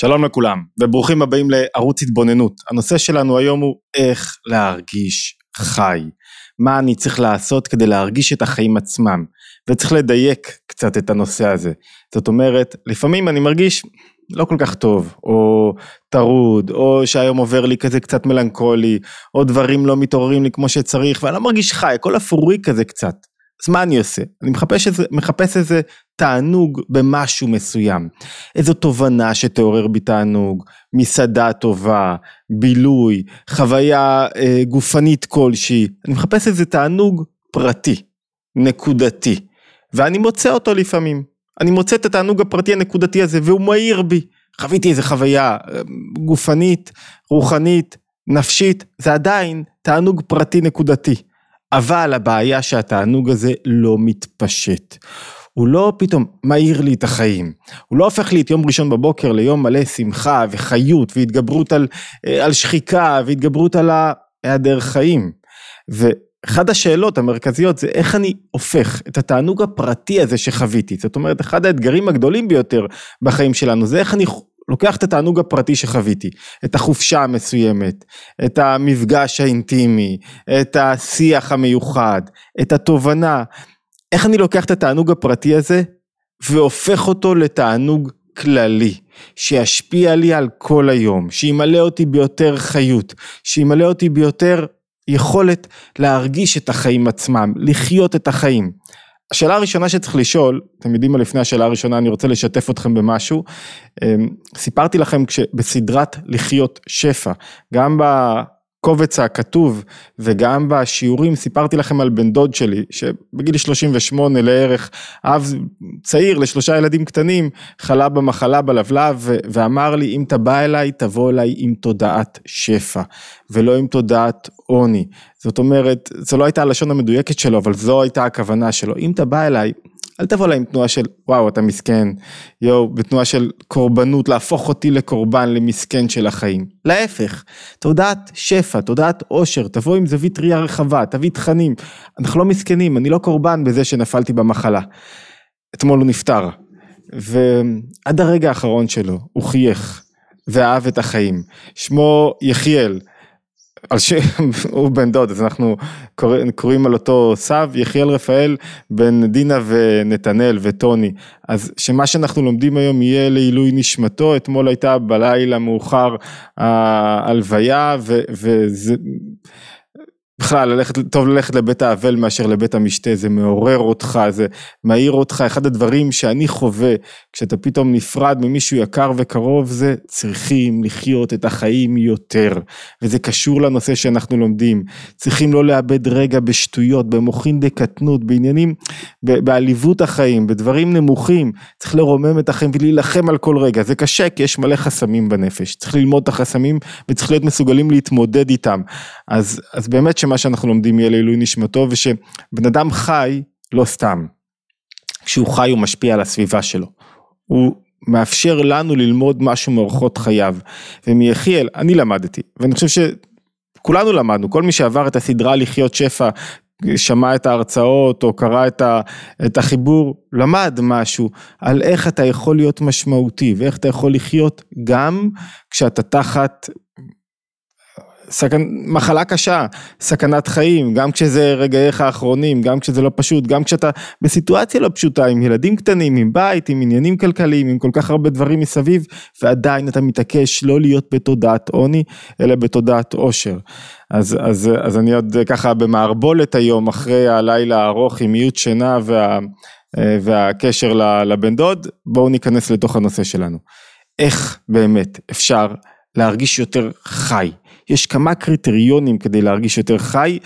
שלום לכולם, וברוכים הבאים לערוץ התבוננות. הנושא שלנו היום הוא איך להרגיש חי. מה אני צריך לעשות כדי להרגיש את החיים עצמם. וצריך לדייק קצת את הנושא הזה. זאת אומרת, לפעמים אני מרגיש לא כל כך טוב, או טרוד, או שהיום עובר לי כזה קצת מלנכולי, או דברים לא מתעוררים לי כמו שצריך, ואני לא מרגיש חי, הכל אפורי כזה קצת. אז מה אני עושה? אני מחפש איזה, מחפש איזה תענוג במשהו מסוים. איזו תובנה שתעורר בי תענוג, מסעדה טובה, בילוי, חוויה אה, גופנית כלשהי. אני מחפש איזה תענוג פרטי, נקודתי, ואני מוצא אותו לפעמים. אני מוצא את התענוג הפרטי הנקודתי הזה והוא מאיר בי. חוויתי איזה חוויה אה, גופנית, רוחנית, נפשית, זה עדיין תענוג פרטי נקודתי. אבל הבעיה שהתענוג הזה לא מתפשט. הוא לא פתאום מאיר לי את החיים, הוא לא הופך לי את יום ראשון בבוקר ליום מלא שמחה וחיות והתגברות על, אה, על שחיקה והתגברות על היעדר חיים. ואחד השאלות המרכזיות זה איך אני הופך את התענוג הפרטי הזה שחוויתי, זאת אומרת אחד האתגרים הגדולים ביותר בחיים שלנו זה איך אני לוקח את התענוג הפרטי שחוויתי, את החופשה המסוימת, את המפגש האינטימי, את השיח המיוחד, את התובנה, איך אני לוקח את התענוג הפרטי הזה והופך אותו לתענוג כללי, שישפיע לי על כל היום, שימלא אותי ביותר חיות, שימלא אותי ביותר יכולת להרגיש את החיים עצמם, לחיות את החיים. השאלה הראשונה שצריך לשאול, אתם יודעים מה לפני השאלה הראשונה, אני רוצה לשתף אתכם במשהו. אמ, סיפרתי לכם בסדרת לחיות שפע, גם בקובץ הכתוב וגם בשיעורים סיפרתי לכם על בן דוד שלי, שבגיל 38 לערך, אב צעיר לשלושה ילדים קטנים, חלה במחלה בלבלב ואמר לי אם אתה בא אליי תבוא אליי עם תודעת שפע ולא עם תודעת עוני. זאת אומרת, זו לא הייתה הלשון המדויקת שלו, אבל זו הייתה הכוונה שלו. אם אתה בא אליי, אל תבוא אליי עם תנועה של וואו אתה מסכן, יואו, בתנועה של קורבנות, להפוך אותי לקורבן, למסכן של החיים. להפך, תודעת שפע, תודעת עושר, תבוא עם זווית ראייה רחבה, תביא תכנים. אנחנו לא מסכנים, אני לא קורבן בזה שנפלתי במחלה. אתמול הוא נפטר, ועד הרגע האחרון שלו הוא חייך ואהב את החיים. שמו יחיאל. על שם, הוא בן דוד, אז אנחנו קורא, קוראים על אותו סב, יחיאל רפאל, בן דינה ונתנאל וטוני. אז שמה שאנחנו לומדים היום יהיה לעילוי נשמתו, אתמול הייתה בלילה מאוחר ההלוויה, וזה... בכלל, ללכת, טוב ללכת לבית האבל מאשר לבית המשתה, זה מעורר אותך, זה מעיר אותך, אחד הדברים שאני חווה כשאתה פתאום נפרד ממישהו יקר וקרוב זה צריכים לחיות את החיים יותר, וזה קשור לנושא שאנחנו לומדים, צריכים לא לאבד רגע בשטויות, במוחין דקטנות, בעניינים, בעליבות החיים, בדברים נמוכים, צריך לרומם את החיים ולהילחם על כל רגע, זה קשה כי יש מלא חסמים בנפש, צריך ללמוד את החסמים וצריך להיות מסוגלים להתמודד איתם, אז, אז באמת שמה שאנחנו לומדים יהיה לעילוי נשמתו ושבן אדם חי לא סתם, כשהוא חי הוא משפיע על הסביבה שלו, הוא מאפשר לנו ללמוד משהו מאורחות חייו. ומיחיאל אני למדתי ואני חושב שכולנו למדנו כל מי שעבר את הסדרה לחיות שפע שמע את ההרצאות או קרא את, ה, את החיבור, למד משהו על איך אתה יכול להיות משמעותי ואיך אתה יכול לחיות גם כשאתה תחת סכנ... מחלה קשה, סכנת חיים, גם כשזה רגעיך האחרונים, גם כשזה לא פשוט, גם כשאתה בסיטואציה לא פשוטה, עם ילדים קטנים, עם בית, עם עניינים כלכליים, עם כל כך הרבה דברים מסביב, ועדיין אתה מתעקש לא להיות בתודעת עוני, אלא בתודעת עושר. אז, אז, אז אני עוד ככה במערבולת היום, אחרי הלילה הארוך עם מיעוט שינה וה, והקשר לבן דוד, בואו ניכנס לתוך הנושא שלנו. איך באמת אפשר להרגיש יותר חי? יש כמה קריטריונים כדי להרגיש יותר חי,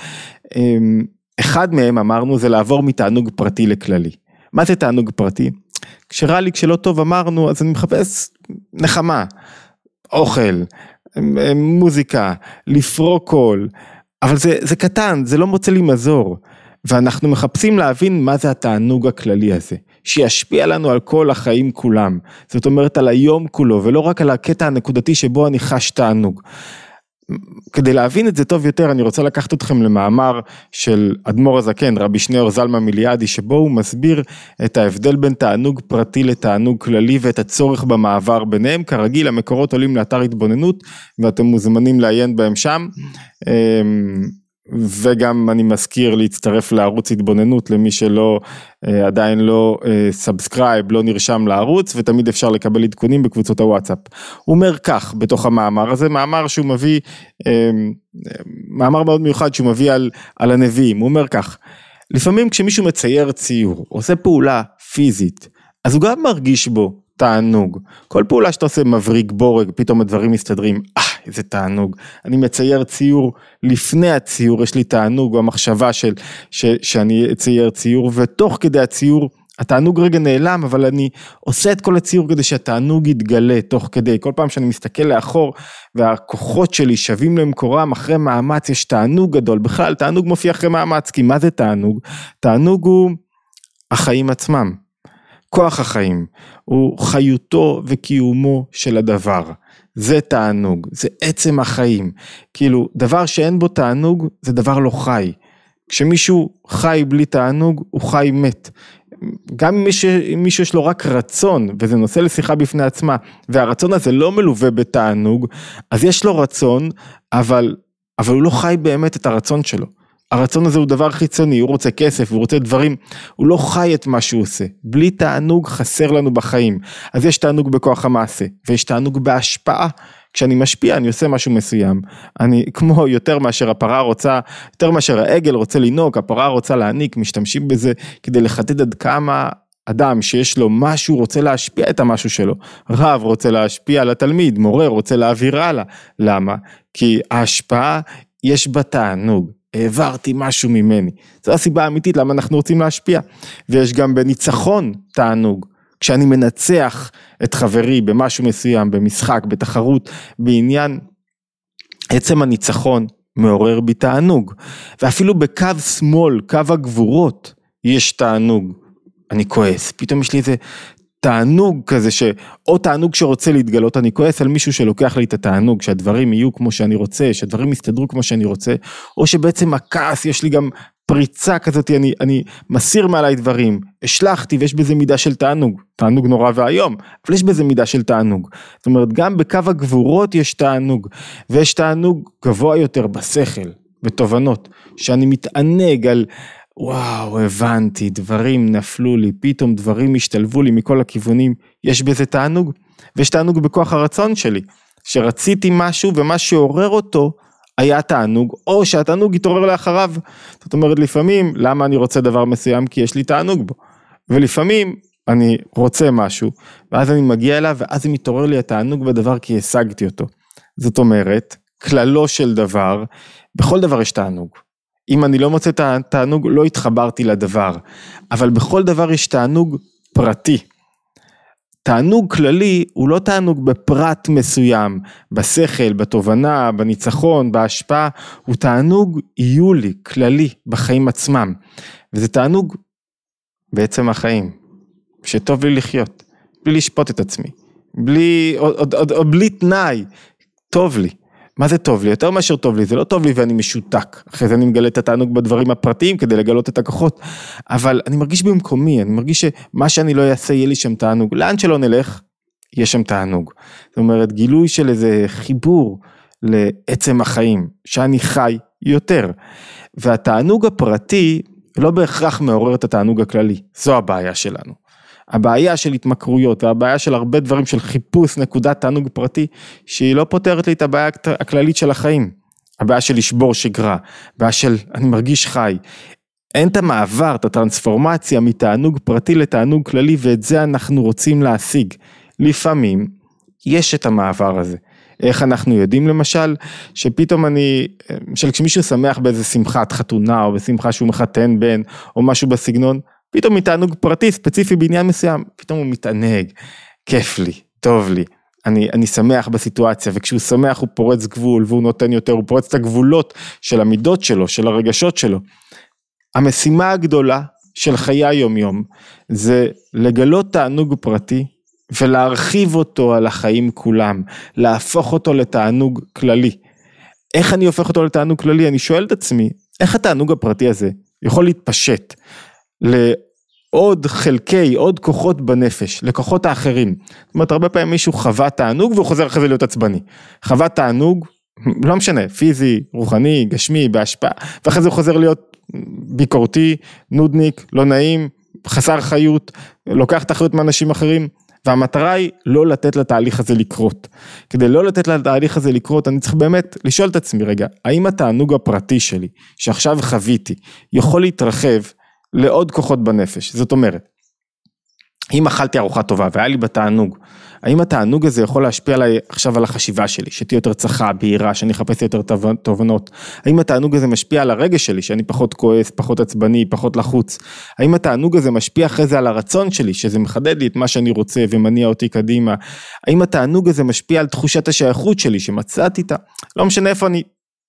אמ, אחד מהם אמרנו זה לעבור מתענוג פרטי לכללי. מה זה תענוג פרטי? כשרע לי, כשלא טוב אמרנו, אז אני מחפש נחמה, אוכל, אמ, אמ, מוזיקה, לפרוק קול, אבל זה, זה קטן, זה לא מוצא לי מזור. ואנחנו מחפשים להבין מה זה התענוג הכללי הזה, שישפיע לנו על כל החיים כולם, זאת אומרת על היום כולו, ולא רק על הקטע הנקודתי שבו אני חש תענוג. כדי להבין את זה טוב יותר אני רוצה לקחת אתכם למאמר של אדמו"ר הזקן רבי שניאור זלמן מליאדי שבו הוא מסביר את ההבדל בין תענוג פרטי לתענוג כללי ואת הצורך במעבר ביניהם. כרגיל המקורות עולים לאתר התבוננות ואתם מוזמנים לעיין בהם שם. אמ, וגם אני מזכיר להצטרף לערוץ התבוננות למי שלא אה, עדיין לא subscribe, לא נרשם לערוץ ותמיד אפשר לקבל עדכונים בקבוצות הוואטסאפ. הוא אומר כך בתוך המאמר הזה, מאמר שהוא מביא, אה, מאמר מאוד מיוחד שהוא מביא על, על הנביאים, הוא אומר כך, לפעמים כשמישהו מצייר ציור, עושה פעולה פיזית, אז הוא גם מרגיש בו תענוג. כל פעולה שאתה עושה מבריג בורג, פתאום הדברים מסתדרים, אה, איזה תענוג. אני מצייר ציור, לפני הציור יש לי תענוג במחשבה של, ש, שאני אצייר ציור, ותוך כדי הציור, התענוג רגע נעלם, אבל אני עושה את כל הציור כדי שהתענוג יתגלה תוך כדי. כל פעם שאני מסתכל לאחור והכוחות שלי שווים למקורם, אחרי מאמץ יש תענוג גדול. בכלל, תענוג מופיע אחרי מאמץ, כי מה זה תענוג? תענוג הוא החיים עצמם. כוח החיים, הוא חיותו וקיומו של הדבר. זה תענוג, זה עצם החיים. כאילו, דבר שאין בו תענוג, זה דבר לא חי. כשמישהו חי בלי תענוג, הוא חי מת. גם אם מישהו, יש לו רק רצון, וזה נושא לשיחה בפני עצמה, והרצון הזה לא מלווה בתענוג, אז יש לו רצון, אבל, אבל הוא לא חי באמת את הרצון שלו. הרצון הזה הוא דבר חיצוני, הוא רוצה כסף, הוא רוצה דברים, הוא לא חי את מה שהוא עושה. בלי תענוג חסר לנו בחיים. אז יש תענוג בכוח המעשה, ויש תענוג בהשפעה. כשאני משפיע אני עושה משהו מסוים, אני כמו יותר מאשר הפרה רוצה, יותר מאשר העגל רוצה לנהוג, הפרה רוצה להעניק, משתמשים בזה כדי לחדד עד כמה אדם שיש לו משהו רוצה להשפיע את המשהו שלו, רב רוצה להשפיע על התלמיד, מורה רוצה להעביר הלאה, למה? כי ההשפעה יש בה תענוג, העברתי משהו ממני. זו הסיבה האמיתית למה אנחנו רוצים להשפיע. ויש גם בניצחון תענוג. כשאני מנצח את חברי במשהו מסוים, במשחק, בתחרות, בעניין, עצם הניצחון מעורר בי תענוג. ואפילו בקו שמאל, קו הגבורות, יש תענוג. אני כועס, פתאום יש לי איזה תענוג כזה ש... או תענוג שרוצה להתגלות, אני כועס על מישהו שלוקח לי את התענוג, שהדברים יהיו כמו שאני רוצה, שהדברים יסתדרו כמו שאני רוצה, או שבעצם הכעס יש לי גם פריצה כזאת, אני, אני מסיר מעליי דברים, השלכתי ויש בזה מידה של תענוג, תענוג נורא ואיום, אבל יש בזה מידה של תענוג. זאת אומרת, גם בקו הגבורות יש תענוג, ויש תענוג גבוה יותר בשכל, בתובנות, שאני מתענג על... וואו, הבנתי, דברים נפלו לי, פתאום דברים השתלבו לי מכל הכיוונים, יש בזה תענוג? ויש תענוג בכוח הרצון שלי, שרציתי משהו ומה שעורר אותו היה תענוג, או שהתענוג יתעורר לאחריו. זאת אומרת, לפעמים, למה אני רוצה דבר מסוים? כי יש לי תענוג בו. ולפעמים אני רוצה משהו, ואז אני מגיע אליו, ואז מתעורר לי התענוג בדבר כי השגתי אותו. זאת אומרת, כללו של דבר, בכל דבר יש תענוג. אם אני לא מוצא את התענוג, לא התחברתי לדבר. אבל בכל דבר יש תענוג פרטי. תענוג כללי הוא לא תענוג בפרט מסוים, בשכל, בתובנה, בניצחון, בהשפעה, הוא תענוג יולי, כללי, בחיים עצמם. וזה תענוג בעצם החיים, שטוב לי לחיות, בלי לשפוט את עצמי, בלי, או, או, או, או בלי תנאי, טוב לי. מה זה טוב לי? יותר מאשר טוב לי, זה לא טוב לי ואני משותק. אחרי זה אני מגלה את התענוג בדברים הפרטיים כדי לגלות את הכוחות. אבל אני מרגיש במקומי, אני מרגיש שמה שאני לא אעשה יהיה לי שם תענוג. לאן שלא נלך, יש שם תענוג. זאת אומרת, גילוי של איזה חיבור לעצם החיים, שאני חי יותר. והתענוג הפרטי לא בהכרח מעורר את התענוג הכללי, זו הבעיה שלנו. הבעיה של התמכרויות והבעיה של הרבה דברים של חיפוש נקודת תענוג פרטי שהיא לא פותרת לי את הבעיה הכללית של החיים. הבעיה של לשבור שגרה, הבעיה של אני מרגיש חי. אין את המעבר, את הטרנספורמציה מתענוג פרטי לתענוג כללי ואת זה אנחנו רוצים להשיג. לפעמים יש את המעבר הזה. איך אנחנו יודעים למשל, שפתאום אני, למשל כשמישהו שמח באיזה שמחת חתונה או בשמחה שהוא מחתן בן או משהו בסגנון, פתאום מתענוג פרטי ספציפי בעניין מסוים, פתאום הוא מתענג, כיף לי, טוב לי. אני, אני שמח בסיטואציה, וכשהוא שמח הוא פורץ גבול והוא נותן יותר, הוא פורץ את הגבולות של המידות שלו, של הרגשות שלו. המשימה הגדולה של חיי היום יום זה לגלות תענוג פרטי ולהרחיב אותו על החיים כולם, להפוך אותו לתענוג כללי. איך אני הופך אותו לתענוג כללי? אני שואל את עצמי, איך התענוג הפרטי הזה יכול להתפשט לעוד חלקי, עוד כוחות בנפש, לכוחות האחרים. זאת אומרת, הרבה פעמים מישהו חווה תענוג והוא חוזר אחרי זה להיות עצבני. חווה תענוג, לא משנה, פיזי, רוחני, גשמי, בהשפעה, ואחרי זה הוא חוזר להיות ביקורתי, נודניק, לא נעים, חסר חיות, לוקח את האחריות מאנשים אחרים. והמטרה היא לא לתת לתהליך הזה לקרות. כדי לא לתת לתהליך הזה לקרות, אני צריך באמת לשאול את עצמי רגע, האם התענוג הפרטי שלי, שעכשיו חוויתי, יכול להתרחב לעוד כוחות בנפש? זאת אומרת, אם אכלתי ארוחה טובה והיה לי בתענוג, האם התענוג הזה יכול להשפיע עליי עכשיו על החשיבה שלי, שתהיה יותר צחה, בהירה, שאני אחפש יותר תובנות? האם התענוג הזה משפיע על הרגש שלי, שאני פחות כועס, פחות עצבני, פחות לחוץ? האם התענוג הזה משפיע אחרי זה על הרצון שלי, שזה מחדד לי את מה שאני רוצה ומניע אותי קדימה? האם התענוג הזה משפיע על תחושת השייכות שלי, שמצאתי את ה... לא משנה איפה אני,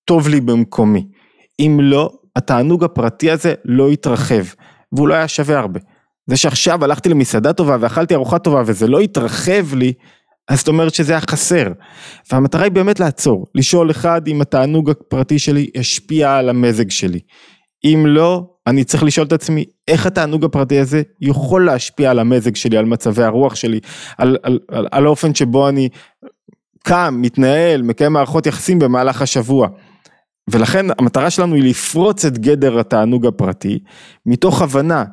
טוב לי במקומי. אם לא, התענוג הפרטי הזה לא יתרחב, והוא לא היה שווה הרבה. זה שעכשיו הלכתי למסעדה טובה ואכלתי ארוחה טובה וזה לא התרחב לי, אז זאת אומרת שזה היה חסר. והמטרה היא באמת לעצור, לשאול אחד אם התענוג הפרטי שלי השפיע על המזג שלי. אם לא, אני צריך לשאול את עצמי איך התענוג הפרטי הזה יכול להשפיע על המזג שלי, על מצבי הרוח שלי, על, על, על, על האופן שבו אני קם, מתנהל, מקיים מערכות יחסים במהלך השבוע. ולכן המטרה שלנו היא לפרוץ את גדר התענוג הפרטי, מתוך הבנה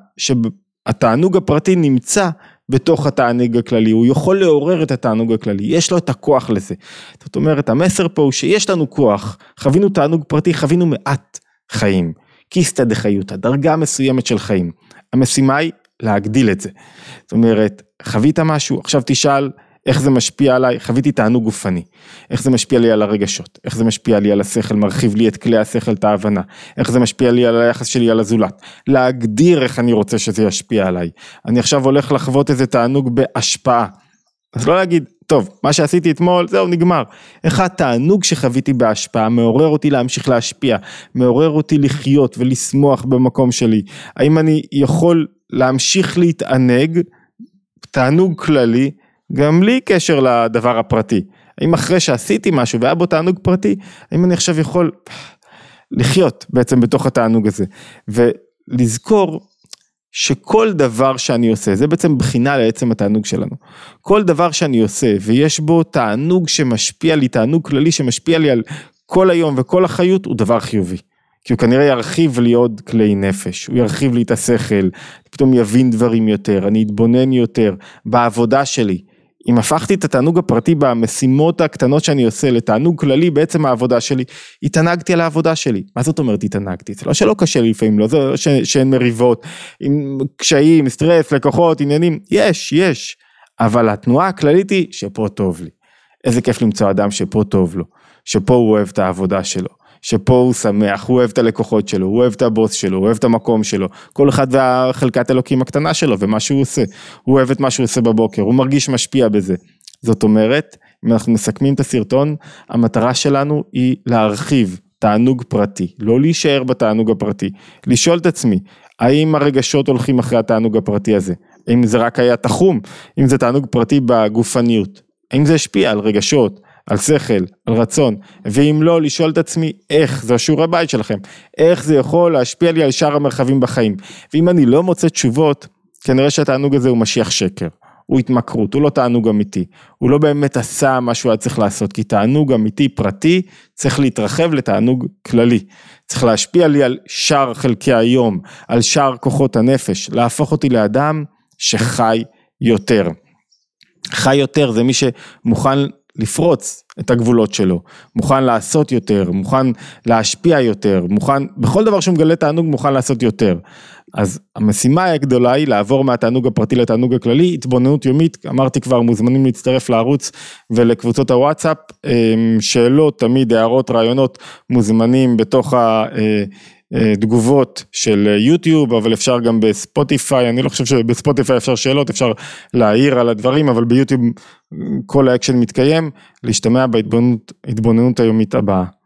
התענוג הפרטי נמצא בתוך התענוג הכללי, הוא יכול לעורר את התענוג הכללי, יש לו את הכוח לזה. זאת אומרת, המסר פה הוא שיש לנו כוח, חווינו תענוג פרטי, חווינו מעט חיים, קיסטא דחיותא, דרגה מסוימת של חיים. המשימה היא להגדיל את זה. זאת אומרת, חווית משהו, עכשיו תשאל, איך זה משפיע עליי, חוויתי תענוג גופני, איך זה משפיע לי על הרגשות, איך זה משפיע לי על השכל, מרחיב לי את כלי השכל, את ההבנה, איך זה משפיע לי על היחס שלי על הזולת, להגדיר איך אני רוצה שזה ישפיע עליי, אני עכשיו הולך לחוות איזה תענוג בהשפעה, אז לא להגיד, טוב, מה שעשיתי אתמול, זהו, נגמר. איך התענוג שחוויתי בהשפעה מעורר אותי להמשיך להשפיע, מעורר אותי לחיות ולשמוח במקום שלי. האם אני יכול להמשיך להתענג, תענוג כללי, גם בלי קשר לדבר הפרטי. האם אחרי שעשיתי משהו והיה בו תענוג פרטי, האם אני עכשיו יכול לחיות בעצם בתוך התענוג הזה. ולזכור שכל דבר שאני עושה, זה בעצם בחינה לעצם התענוג שלנו. כל דבר שאני עושה ויש בו תענוג שמשפיע לי, תענוג כללי שמשפיע לי על כל היום וכל החיות, הוא דבר חיובי. כי הוא כנראה ירחיב לי עוד כלי נפש, הוא ירחיב לי את השכל, פתאום יבין דברים יותר, אני אתבונן יותר בעבודה שלי. אם הפכתי את התענוג הפרטי במשימות הקטנות שאני עושה לתענוג כללי בעצם העבודה שלי, התענגתי על העבודה שלי. מה זאת אומרת התענגתי? זה לא שלא קשה לי לפעמים, לא זה לא ש... שאין מריבות, עם קשיים, סטרס, לקוחות, עניינים, יש, יש. אבל התנועה הכללית היא שפה טוב לי. איזה כיף למצוא אדם שפה טוב לו, שפה הוא אוהב את העבודה שלו. שפה הוא שמח, הוא אוהב את הלקוחות שלו, הוא אוהב את הבוס שלו, הוא אוהב את המקום שלו, כל אחד והחלקת אלוקים הקטנה שלו ומה שהוא עושה, הוא אוהב את מה שהוא עושה בבוקר, הוא מרגיש משפיע בזה. זאת אומרת, אם אנחנו מסכמים את הסרטון, המטרה שלנו היא להרחיב תענוג פרטי, לא להישאר בתענוג הפרטי, לשאול את עצמי, האם הרגשות הולכים אחרי התענוג הפרטי הזה? האם זה רק היה תחום? אם זה תענוג פרטי בגופניות? האם זה השפיע על רגשות? על שכל, על רצון, ואם לא, לשאול את עצמי איך, זה השיעור הבית שלכם, איך זה יכול להשפיע לי על שאר המרחבים בחיים. ואם אני לא מוצא תשובות, כנראה שהתענוג הזה הוא משיח שקר. הוא התמכרות, הוא לא תענוג אמיתי, הוא לא באמת עשה מה שהוא היה צריך לעשות, כי תענוג אמיתי פרטי צריך להתרחב לתענוג כללי, צריך להשפיע לי על שאר חלקי היום, על שאר כוחות הנפש, להפוך אותי לאדם שחי יותר. חי יותר זה מי שמוכן לפרוץ את הגבולות שלו, מוכן לעשות יותר, מוכן להשפיע יותר, מוכן, בכל דבר שהוא מגלה תענוג מוכן לעשות יותר. אז המשימה הגדולה היא לעבור מהתענוג הפרטי לתענוג הכללי, התבוננות יומית, אמרתי כבר, מוזמנים להצטרף לערוץ ולקבוצות הוואטסאפ, אמ, שאלות, תמיד הערות, רעיונות, מוזמנים בתוך ה... אה, אה, תגובות של יוטיוב, אבל אפשר גם בספוטיפיי, אני לא חושב שבספוטיפיי אפשר שאלות, אפשר להעיר על הדברים, אבל ביוטיוב כל האקשן מתקיים, להשתמע בהתבוננות היומית הבאה.